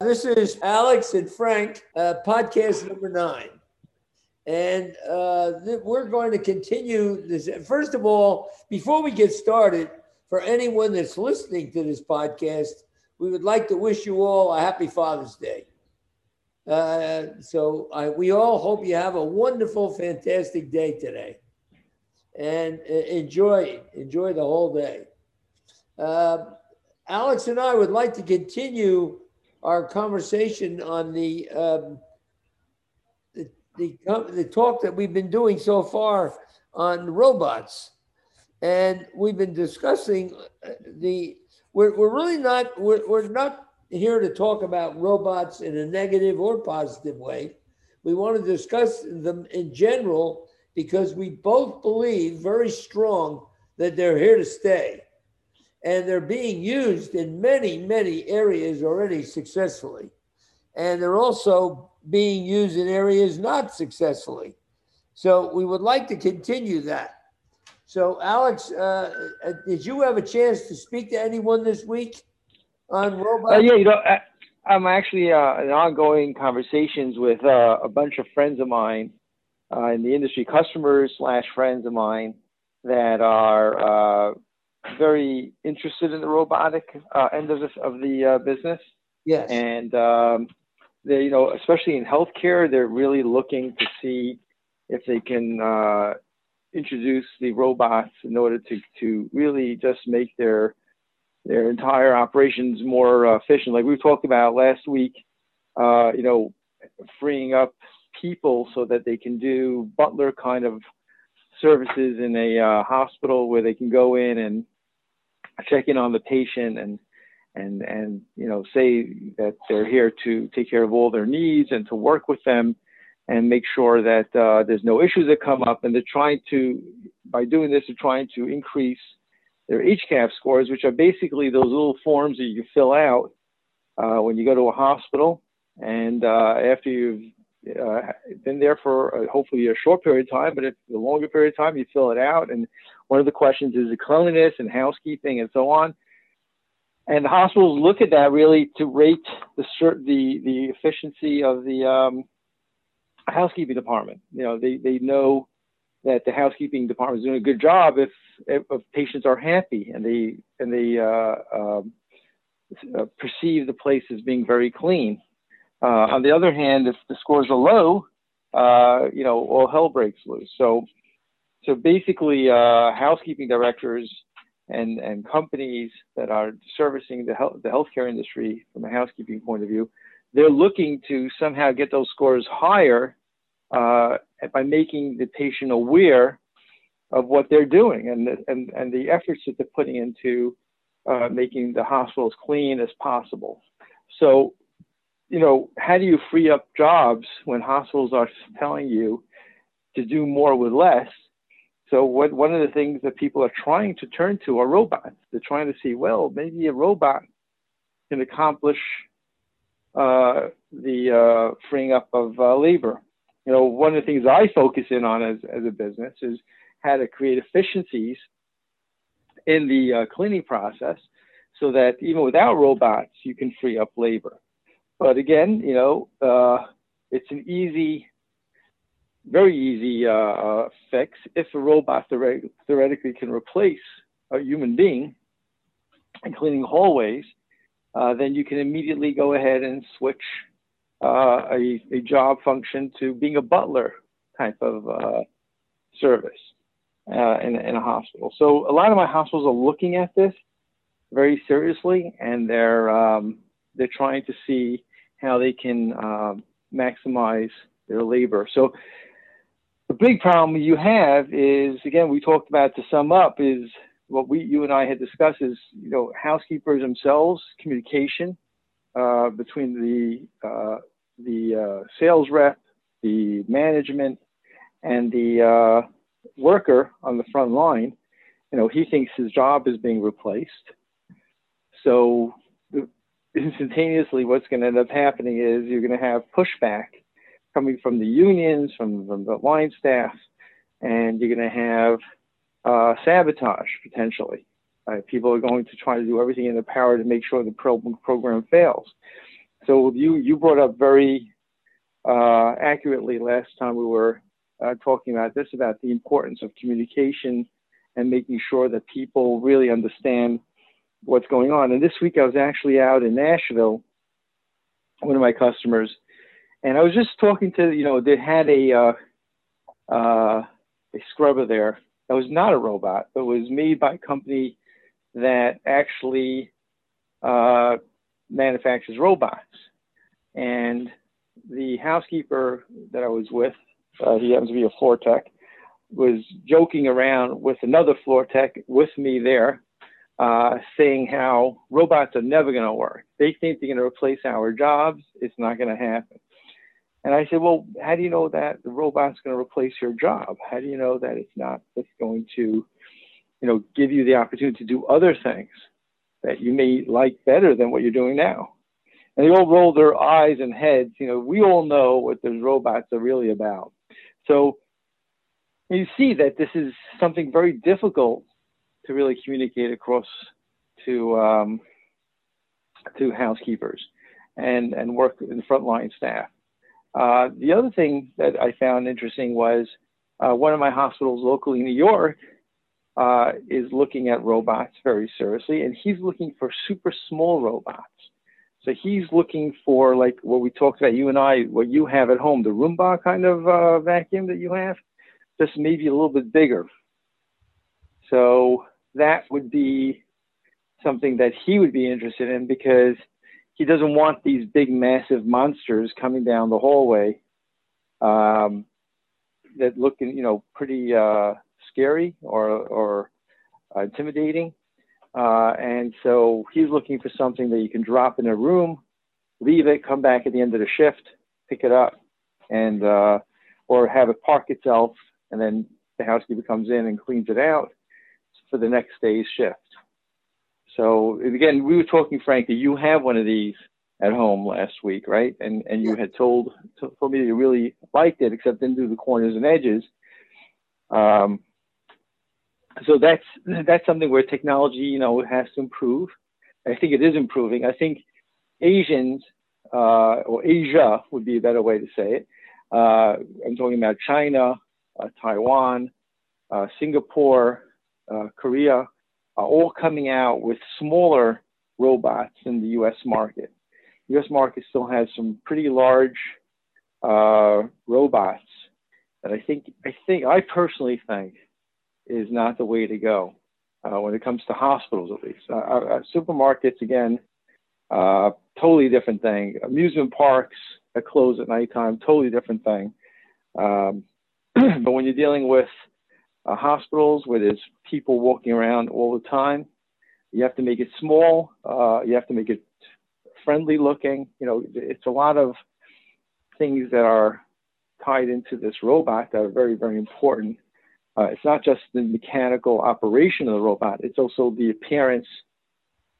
This is Alex and Frank, uh, podcast number nine. And uh, th- we're going to continue this. First of all, before we get started, for anyone that's listening to this podcast, we would like to wish you all a happy Father's Day. Uh, so I, we all hope you have a wonderful, fantastic day today, and uh, enjoy enjoy the whole day. Uh, Alex and I would like to continue our conversation on the um, the, the the talk that we've been doing so far on robots, and we've been discussing uh, the. We're, we're really not we're, we're not here to talk about robots in a negative or positive way. We want to discuss them in general because we both believe very strong that they're here to stay and they're being used in many, many areas already successfully. And they're also being used in areas not successfully. So we would like to continue that. So, Alex, uh, uh did you have a chance to speak to anyone this week on robots? Uh, yeah, you know, I, am actually uh, in ongoing conversations with uh, a bunch of friends of mine uh, in the industry, customers slash friends of mine that are very interested in the robotic uh, end of the, of the uh, business. Yes. And um, they, you know, especially in healthcare, they're really looking to see if they can uh, introduce the robots in order to to really just make their their entire operations more uh, efficient. Like we talked about last week, uh, you know, freeing up people so that they can do butler kind of services in a uh, hospital where they can go in and check in on the patient and and and you know say that they're here to take care of all their needs and to work with them and make sure that uh, there's no issues that come up. And they're trying to by doing this they're trying to increase their HCAHPS scores which are basically those little forms that you fill out uh, when you go to a hospital. And uh, after you've uh, been there for uh, hopefully a short period of time, but if a longer period of time, you fill it out. And one of the questions is the cleanliness and housekeeping and so on. And the hospitals look at that really to rate the the the efficiency of the um, housekeeping department. You know, they they know that the housekeeping department is doing a good job if if, if patients are happy and they and they uh, um, uh, perceive the place as being very clean. Uh, on the other hand, if the scores are low, uh, you know, all hell breaks loose. So, so basically, uh, housekeeping directors and, and companies that are servicing the, health, the healthcare industry from a housekeeping point of view, they're looking to somehow get those scores higher uh, by making the patient aware of what they're doing and and, and the efforts that they're putting into uh, making the hospitals clean as possible. So you know, how do you free up jobs when hospitals are telling you to do more with less? So what, one of the things that people are trying to turn to are robots. They're trying to see, well, maybe a robot can accomplish uh, the uh, freeing up of uh, labor. You know, one of the things I focus in on as, as a business is how to create efficiencies in the uh, cleaning process so that even without robots, you can free up labor. But again, you know, uh, it's an easy, very easy uh, uh fix. If a robot theoretically can replace a human being in cleaning hallways, uh, then you can immediately go ahead and switch uh, a, a, job function to being a butler type of uh, service in, in a hospital. So a lot of my hospitals are looking at this very seriously, and they're um, they're trying to see how they can uh, maximize their labor. So the big problem you have is, again, we talked about to sum up is what we, you and I had discussed is, you know, housekeepers themselves, communication uh, between the uh, the uh, sales rep, the management, and the uh, worker on the front line. You know, he thinks his job is being replaced. So instantaneously what's going to end up happening is you're going to have pushback coming from the unions, from, from the line staff, and you're going to have uh, sabotage potentially. Uh, people are going to try to do everything in their power to make sure the pro- program fails. so you you brought up very uh, accurately last time we were uh, talking about this about the importance of communication and making sure that people really understand what's going on. And this week I was actually out in Nashville, one of my customers, and I was just talking to you know they had a uh, uh, a scrubber there that was not a robot, but was made by a company that actually uh, manufactures robots. And the housekeeper that I was with, uh, he happens to be a floor tech, was joking around with another floor tech with me there, uh, saying how robots are never going to work. They think they're going to replace our jobs. It's not going to happen. And I said, well, how do you know that the robot's going to replace your job? How do you know that it's not just going to, you know, give you the opportunity to do other things that you may like better than what you're doing now? And they all roll their eyes and heads. You know, we all know what those robots are really about. So you see that this is something very difficult to really communicate across to um, to housekeepers and and work in frontline staff. Uh, the other thing that I found interesting was uh, one of my hospitals locally in New York uh, is looking at robots very seriously, and he's looking for super small robots. So he's looking for like what we talked about, you and I, what you have at home, the Roomba kind of uh, vacuum that you have, just maybe a little bit bigger. So that would be something that he would be interested in because he doesn't want these big, massive monsters coming down the hallway um, that look, you know, pretty uh, scary or, or intimidating. Uh, and so he's looking for something that you can drop in a room, leave it, come back at the end of the shift, pick it up, and uh, or have it park itself, and then the housekeeper comes in and cleans it out for the next day's shift. So again, we were talking, Frank, that you have one of these at home last week, right? And and you had told told me that you really liked it, except didn't do the corners and edges. Um, so that's that's something where technology, you know, has to improve. I think it is improving. I think Asians uh, or Asia would be a better way to say it. Uh, I'm talking about China, uh, Taiwan, uh, Singapore, Korea are all coming out with smaller robots in the U.S. market. U.S. market still has some pretty large uh, robots that I think I think I personally think is not the way to go uh, when it comes to hospitals, at least. Uh, uh, uh supermarkets, again, uh, totally different thing. Amusement parks that close at nighttime, totally different thing. Um, but when you're dealing with uh, hospitals where there's people walking around all the time. You have to make it small. Uh, you have to make it friendly looking. You know, it's a lot of things that are tied into this robot that are very, very important. Uh, it's not just the mechanical operation of the robot, it's also the appearance,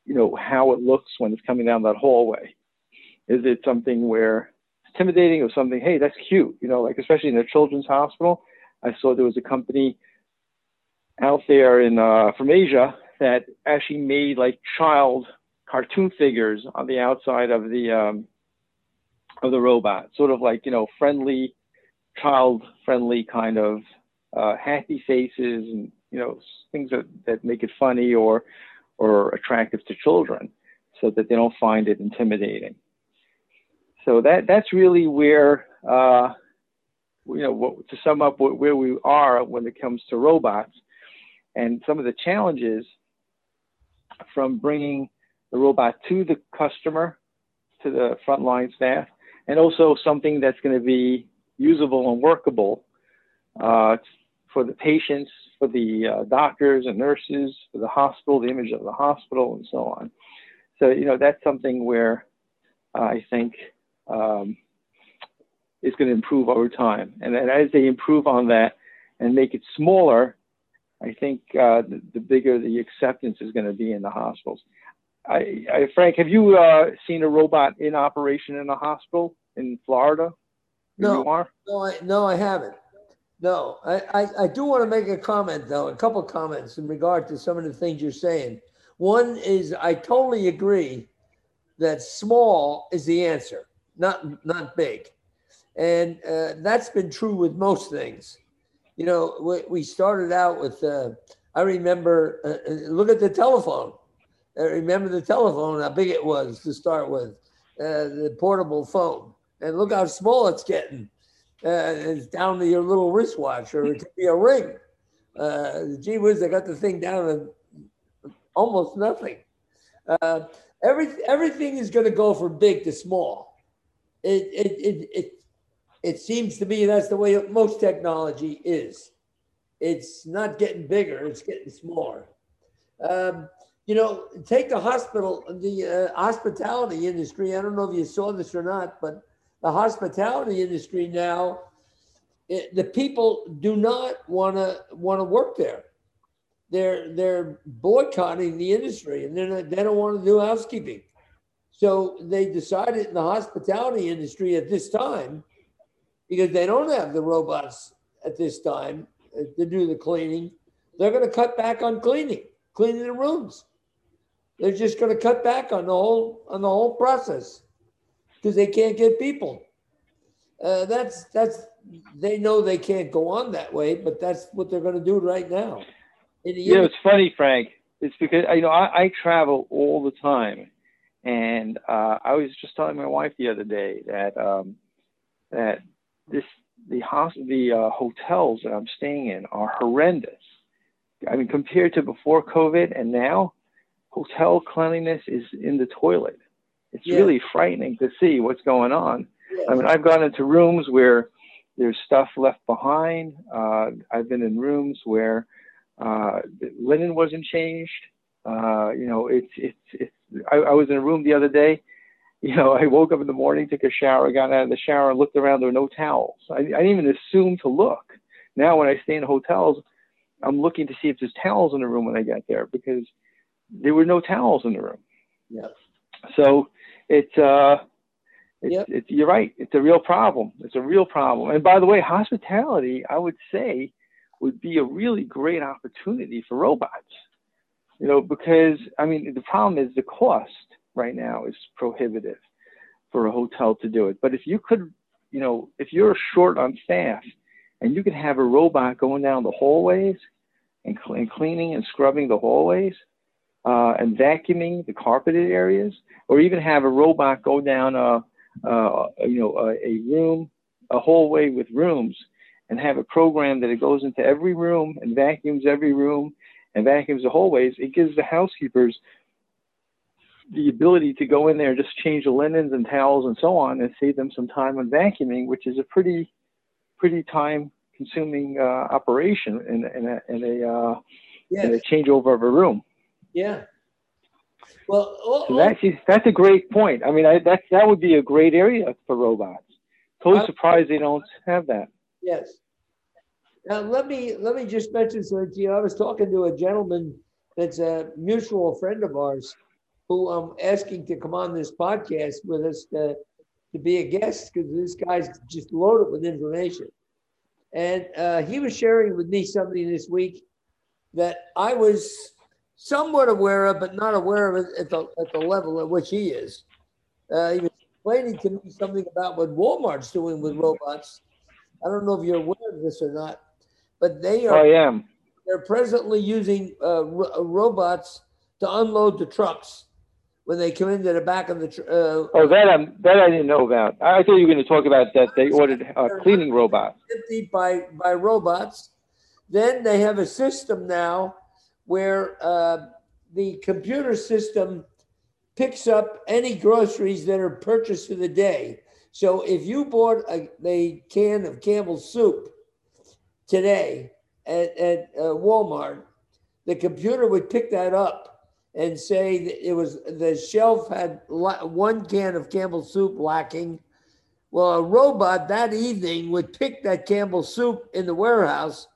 you know, how it looks when it's coming down that hallway. Is it something where it's intimidating or something, hey, that's cute, you know, like especially in a children's hospital? I saw there was a company out there in uh, from Asia that actually made like child cartoon figures on the outside of the um, of the robot, sort of like you know friendly, child friendly kind of uh, happy faces and you know things that, that make it funny or or attractive to children, so that they don't find it intimidating. So that that's really where uh, you know what, to sum up where we are when it comes to robots and some of the challenges from bringing the robot to the customer, to the frontline staff, and also something that's going to be usable and workable uh, for the patients, for the uh, doctors and nurses, for the hospital, the image of the hospital, and so on. So, you know, that's something where I think um, is going to improve over time. And, and as they improve on that and make it smaller, I think uh, the, the, bigger the acceptance is going to be in the hospitals. I, I, Frank, have you uh, seen a robot in operation in a hospital in Florida? No, no, I, no, I haven't. No, I, I, I do want to make a comment though, a couple comments in regard to some of the things you're saying. One is I totally agree that small is the answer, not not big, and uh, that's been true with most things. You know, we, we started out with. Uh, I remember. Uh, uh look at the telephone. I remember the telephone, how big it was to start with, uh, the portable phone, and look how small it's getting. Uh, it's down to your little wristwatch, or it could be a ring. gee whiz, I got the thing down to almost nothing. Uh, every, everything is going to go from big to small. It, it, it, it, it seems to me that's the way most technology is. It's not getting bigger, it's getting smaller. Um, you know, take the hospital, the uh, hospitality industry. I don't know if you saw this or not, but the hospitality industry now, it, the people do not want to want to work there they're they're boycotting the industry and they're not, they don't want to do housekeeping. So they decided in the hospitality industry at this time, because they don't have the robots at this time uh, to do the cleaning, they're going to cut back on cleaning, cleaning the rooms. They're just going to cut back on the whole on the whole process because they can't get people. Uh, that's that's they know they can't go on that way, but that's what they're going to do right now. You know, it's funny, Frank. It's because you know I, I travel all the time, and uh, I was just telling my wife the other day that um, that this the the uh, hotels that I'm staying in are horrendous. I mean, compared to before COVID and now, hotel cleanliness is in the toilet. It's yeah. really frightening to see what's going on. Yeah. I mean, I've gone into rooms where there's stuff left behind. Uh, I've been in rooms where uh, linen wasn't changed. Uh, you know, it's it's it's. I, I was in a room the other day. You know, I woke up in the morning, took a shower, got out of the shower, and looked around. There were no towels. I, I didn't even assume to look. Now, when I stay in hotels, I'm looking to see if there's towels in the room when I get there because there were no towels in the room. Yeah. So it's uh, it's, yep. it's you're right. It's a real problem. It's a real problem. And by the way, hospitality, I would say, would be a really great opportunity for robots. You know, because I mean, the problem is the cost right now is prohibitive for a hotel to do it. But if you could, you know, if you're short on staff and you could have a robot going down the hallways and, cl- and cleaning and scrubbing the hallways uh, and vacuuming the carpeted areas, or even have a robot go down a, a you know, a, a room, a hallway with rooms and have a program that it goes into every room and vacuums every room and vacuums the hallways, it gives the housekeepers the ability to go in there and just change the linens and towels and so on and save them some time on vacuuming, which is a pretty, pretty time consuming uh, operation in, in a, in a, uh, yes. in a changeover of a room. Yeah. Well, oh, so that's, that's a great point. I mean, I, that, that would be a great area for robots. Totally surprised they don't have that. Yes. Now let me let me just mention something to you. I was talking to a gentleman that's a mutual friend of ours who I'm asking to come on this podcast with us to, to be a guest because this guy's just loaded with information. And uh, he was sharing with me something this week that I was somewhat aware of, but not aware of it at the, at the level at which he is. Uh, he was explaining to me something about what Walmart's doing with robots I don't know if you're aware of this or not, but they are. I am. They're presently using uh, ro- uh, robots to unload the trucks when they come into the back of the. Tr- uh, oh, that I that I didn't know about. I thought you were going to talk about that they ordered uh, cleaning robots. Emptied by by robots. Then they have a system now where uh, the computer system picks up any groceries that are purchased for the day so if you bought a, a can of Campbell's soup today at, at uh, Walmart, the computer would pick that up and say that it was the shelf had one can of Campbell's soup lacking. Well, a robot that evening would pick that Campbell's soup in the warehouse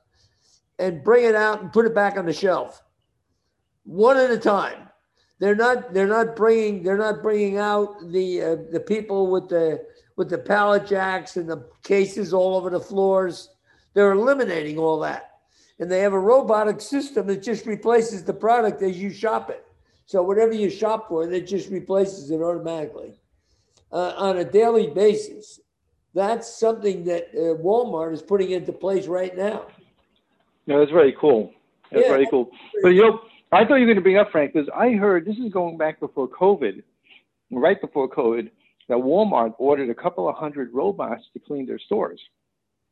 and bring it out and put it back on the shelf, one at a time. They're not. They're not bringing. They're not bringing out the uh, the people with the with the pallet jacks and the cases all over the floors. They're eliminating all that. And they have a robotic system that just replaces the product as you shop it. So whatever you shop for, it just replaces it automatically uh, on a daily basis. That's something that uh, Walmart is putting into place right now. No, that's very cool. That's yeah, very cool. But you know, I thought you were going to bring up Frank because I heard this is going back before COVID, right before COVID, that Walmart ordered a couple of hundred robots to clean their stores.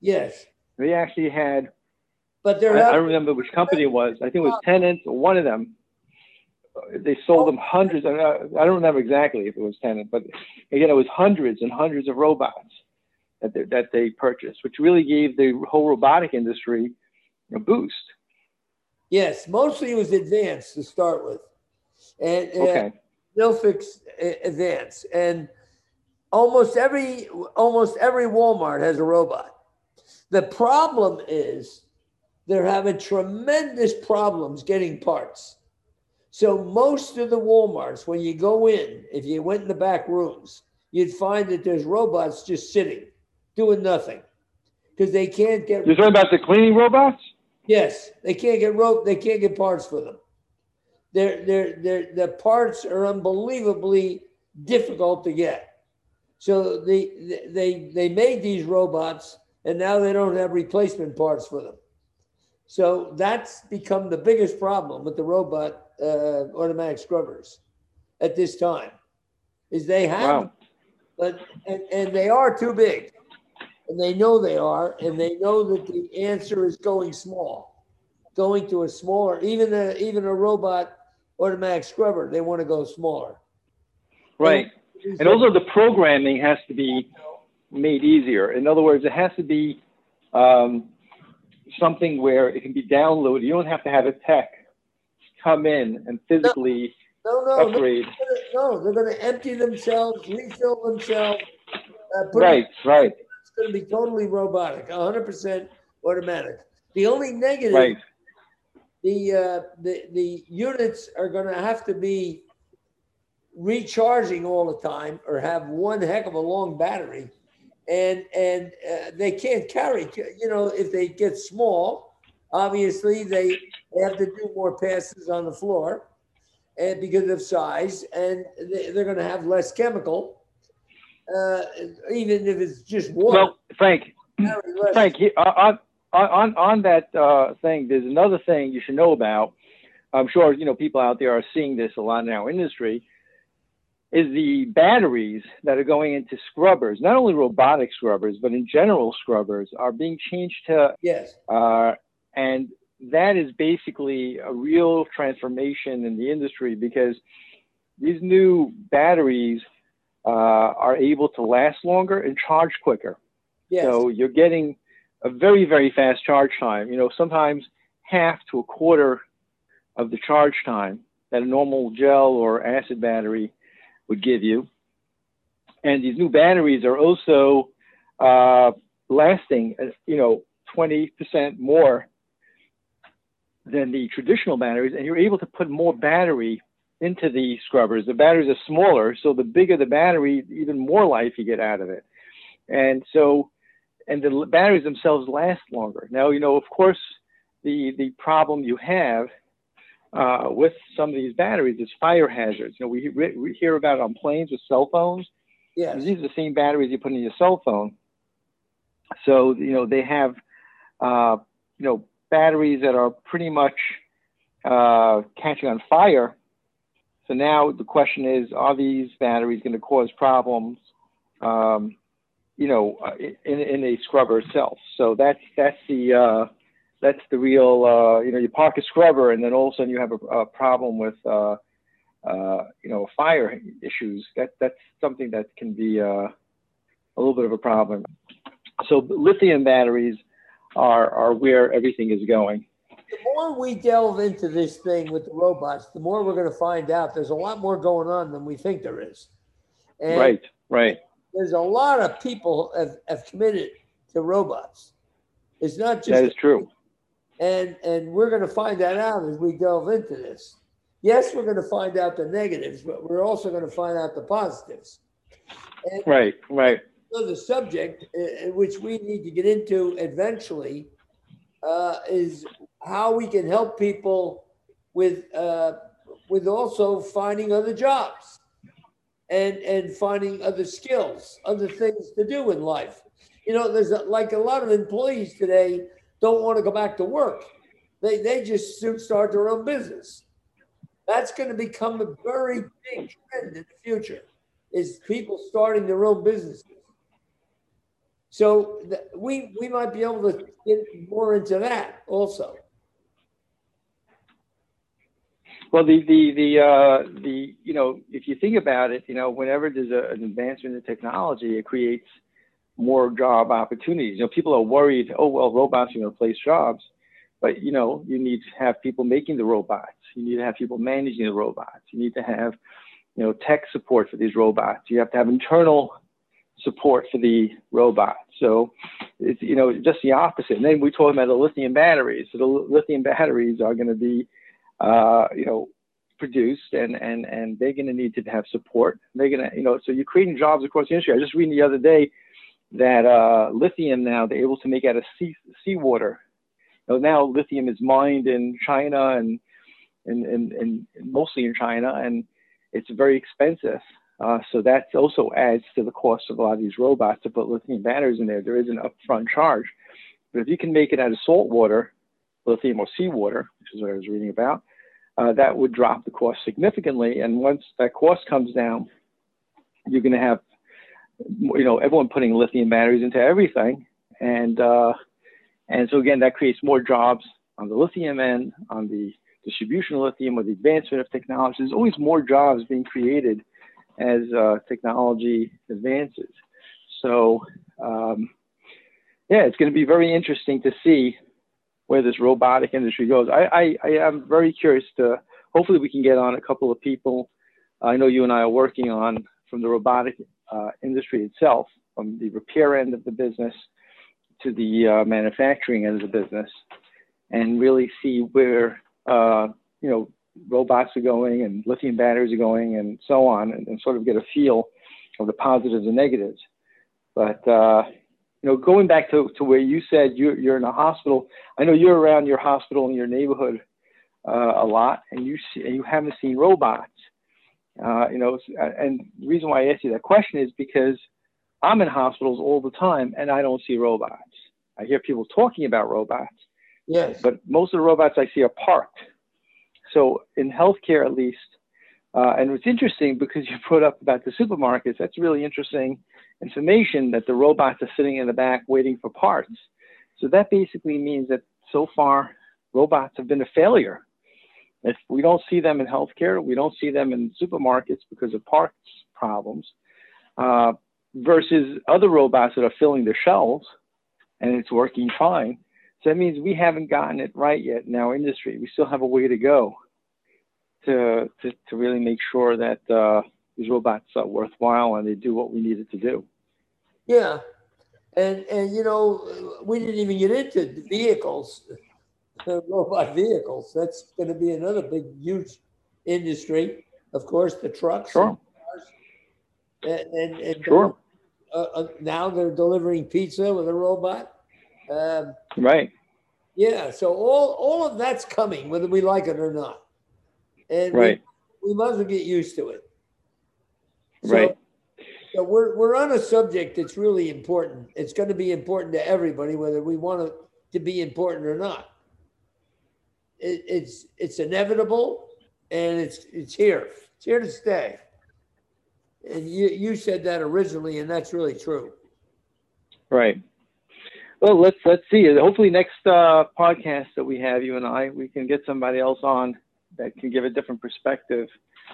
Yes. They actually had. But there. I, I don't remember which company it was. I think it was Tennant or one of them. They sold them hundreds. I don't remember exactly if it was Tennant, but again, it was hundreds and hundreds of robots that they, that they purchased, which really gave the whole robotic industry a boost. Yes, mostly it was advanced to start with, and uh, okay. no fix advance, and almost every almost every Walmart has a robot. The problem is they're having tremendous problems getting parts. So most of the Walmarts, when you go in, if you went in the back rooms, you'd find that there's robots just sitting, doing nothing, because they can't get. You're talking about the cleaning robots? Yes, they can't get rope. They can't get parts for them. They're, they're, they're, the parts are unbelievably difficult to get. So they, they, they made these robots and now they don't have replacement parts for them. So that's become the biggest problem with the robot uh, automatic scrubbers at this time is they have, wow. but and, and they are too big and they know they are, and they know that the answer is going small, going to a smaller, even a even a robot automatic scrubber, they want to go smaller. Right. And, and also the programming has to be made easier. In other words, it has to be um, something where it can be downloaded. You don't have to have a tech come in and physically no, no, upgrade. No, they're going to empty themselves, refill themselves. Uh, right, right It's going to be totally robotic, 100% automatic. The only negative, right. the, uh, the, the units are going to have to be recharging all the time or have one heck of a long battery. And, and uh, they can't carry, you know, if they get small, obviously they, they have to do more passes on the floor and because of size and they, they're going to have less chemical uh, even if it's just one. Well, Frank, Frank, on on on that uh, thing, there's another thing you should know about. I'm sure you know people out there are seeing this a lot in our industry. Is the batteries that are going into scrubbers, not only robotic scrubbers, but in general scrubbers, are being changed to yes, uh, and that is basically a real transformation in the industry because these new batteries uh, are able to last longer and charge quicker. Yes. So you're getting a very, very fast charge time. You know, sometimes half to a quarter of the charge time that a normal gel or acid battery would give you. And these new batteries are also uh, lasting, uh, you know, 20% more than the traditional batteries, and you're able to put more battery into the scrubbers. The batteries are smaller, so the bigger the battery, even more life you get out of it. And so, and the batteries themselves last longer. Now, you know, of course, the the problem you have uh, with some of these batteries is fire hazards. You know, we, we hear about it on planes with cell phones. Yeah. These are the same batteries you put in your cell phone. So, you know, they have, uh, you know, batteries that are pretty much uh, catching on fire so now the question is, are these batteries going to cause problems, um, you know, in, in a scrubber itself? So that's that's the uh, that's the real, uh, you know, you park a scrubber and then all of a sudden you have a, a problem with, uh, uh, you know, fire issues. That that's something that can be uh, a little bit of a problem. So lithium batteries are are where everything is going the more we delve into this thing with the robots, the more we're going to find out there's a lot more going on than we think there is. And right, right. There's a lot of people have, have committed to robots. It's not just that is true. And and we're going to find that out as we delve into this. Yes, we're going to find out the negatives, but we're also going to find out the positives. And right, right. So the subject, uh, which we need to get into eventually, uh, is how we can help people with uh, with also finding other jobs and and finding other skills, other things to do in life. You know, there's a, like a lot of employees today don't want to go back to work. They they just soon start their own business. That's going to become a very big trend in the future. Is people starting their own businesses. So th- we we might be able to get more into that also. Well, the the the uh, the you know, if you think about it, you know, whenever there's a, an advancement in technology, it creates more job opportunities. You know, people are worried, oh well, robots are going to replace jobs, but you know, you need to have people making the robots. You need to have people managing the robots. You need to have, you know, tech support for these robots. You have to have internal support for the robot. So it's you know just the opposite. And then we talk about the lithium batteries. So the lithium batteries are going to be uh, you know, produced and, and, and they're going to need to have support. They're going to, you know, so you're creating jobs across the industry. I just reading the other day that uh, lithium now they're able to make out of sea seawater. Now lithium is mined in China and, and, and, and mostly in China, and it's very expensive. Uh, so that also adds to the cost of a lot of these robots to put lithium batteries in there. There is an upfront charge. But if you can make it out of salt water, lithium or seawater, which is what I was reading about, uh, that would drop the cost significantly. And once that cost comes down, you're going to have, you know, everyone putting lithium batteries into everything, and uh, and so again, that creates more jobs on the lithium end, on the distribution of lithium, or the advancement of technology. There's always more jobs being created as uh, technology advances. So. Um, yeah, it's going to be very interesting to see where this robotic industry goes. I, I, I am very curious to, hopefully we can get on a couple of people I know you and I are working on from the robotic uh, industry itself, from the repair end of the business to the uh, manufacturing end of the business, and really see where uh, you know robots are going and lithium batteries are going and so on, and, and sort of get a feel of the positives and negatives. But uh, you know, going back to, to where you said you're, you're in a hospital, I know you're around your hospital in your neighborhood uh, a lot, and you see, and you haven't seen robots. Uh, you know, and the reason why I asked you that question is because I'm in hospitals all the time, and I don't see robots. I hear people talking about robots. Yes. But most of the robots I see are parked. So in healthcare, at least, uh, and it's interesting because you put up about the supermarkets. That's really interesting information that the robots are sitting in the back waiting for parts. So that basically means that so far robots have been a failure. If we don't see them in healthcare, we don't see them in supermarkets because of parts problems, uh, versus other robots that are filling the shelves and it's working fine. So that means we haven't gotten it right yet in our industry. We still have a way to go to, to, to really make sure that uh, these robots are worthwhile and they do what we needed to do. Yeah. And, and you know, we didn't even get into vehicles, robot vehicles. That's going to be another big, huge industry. Of course, the trucks. Sure. And, and, and sure. Uh, uh, now they're delivering pizza with a robot. Um, right. Yeah. So all, all of that's coming, whether we like it or not. And right. we, we must get used to it. So, right. So we're, we're on a subject that's really important. It's going to be important to everybody, whether we want it to be important or not. It, it's it's inevitable, and it's it's here. It's here to stay. And you you said that originally, and that's really true. Right. Well, let's let's see. Hopefully, next uh, podcast that we have, you and I, we can get somebody else on that can give a different perspective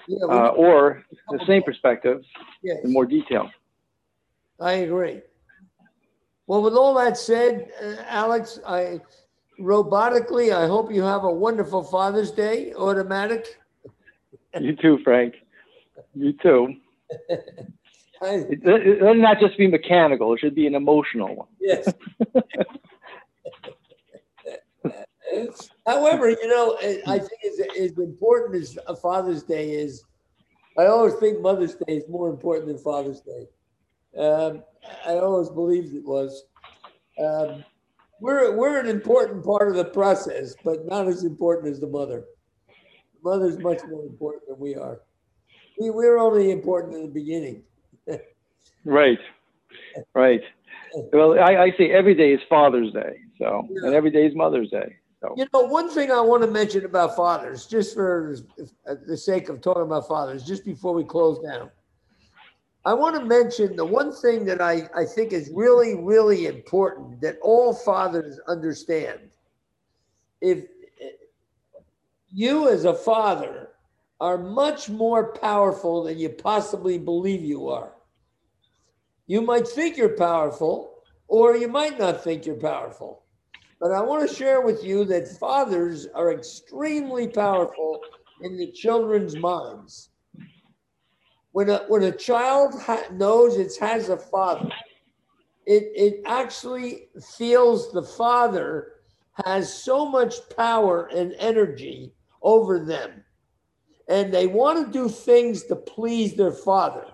yeah, uh, or the same perspective yes. in more detail. I agree. Well, with all that said, uh, Alex, I robotically, I hope you have a wonderful Father's Day. Automatic. you too, Frank. You too. I, it, it, it not just be mechanical; it should be an emotional one. Yes. However, you know, I think as, as important as a Father's Day is, I always think Mother's Day is more important than Father's Day. Um, I always believed it was. Um, we're we're an important part of the process, but not as important as the mother. The Mother's much more important than we are. We, we're only important in the beginning. Right, right. Well, I, I say every day is Father's Day, so yeah. and every day is Mother's Day. So. You know, one thing I want to mention about fathers, just for uh, the sake of talking about fathers, just before we close down, I want to mention the one thing that I, I think is really, really important that all fathers understand. If eh, you, as a father, are much more powerful than you possibly believe you are. You might think you're powerful, or you might not think you're powerful. But I want to share with you that fathers are extremely powerful in the children's minds when a when a child ha- knows it has a father, it it actually feels the father has so much power and energy over them, and they want to do things to please their father.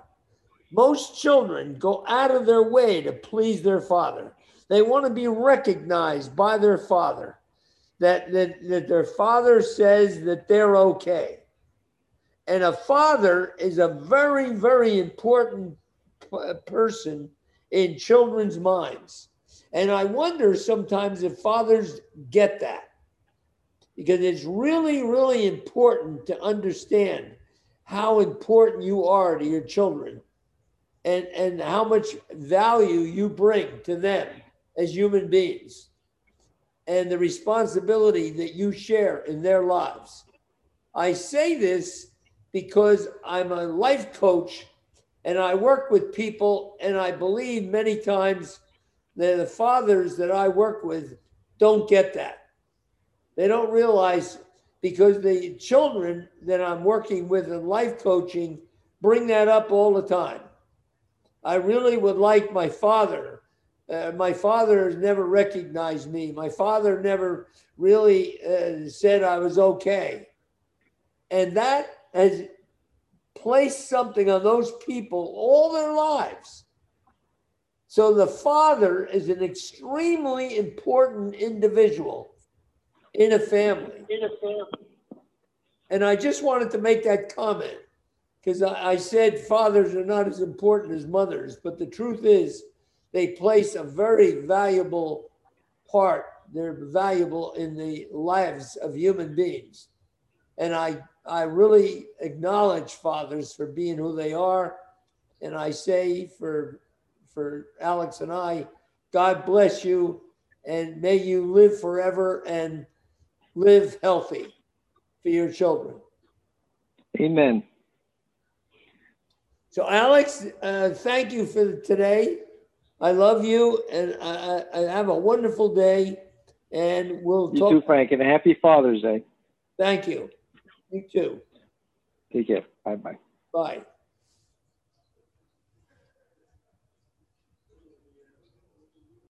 Most children go out of their way to please their father. They want to be recognized by their father, that, that, that their father says that they're okay. And a father is a very, very important person in children's minds. And I wonder sometimes if fathers get that because it's really, really important to understand how important you are to your children and, and how much value you bring to them as human beings and the responsibility that you share in their lives. I say this because I'm a life coach and I work with people, and I believe many times that the fathers that I work with don't get that. They don't realize because the children that I'm working with in life coaching bring that up all the time. I really would like my father. Uh, my father has never recognized me. My father never really uh, said I was okay. And that has placed something on those people all their lives. So the father is an extremely important individual in a family. In a family. And I just wanted to make that comment because I, I said fathers are not as important as mothers, but the truth is they place a very valuable part. They're valuable in the lives of human beings. And I I really acknowledge fathers for being who they are. And I say for, for Alex and I, God bless you and may you live forever and live healthy for your children. Amen. So, Alex, uh, thank you for today. I love you and I, I have a wonderful day. And we'll you talk. You too, Frank, and happy Father's Day. Thank you. You too. Take care. Bye bye. Bye.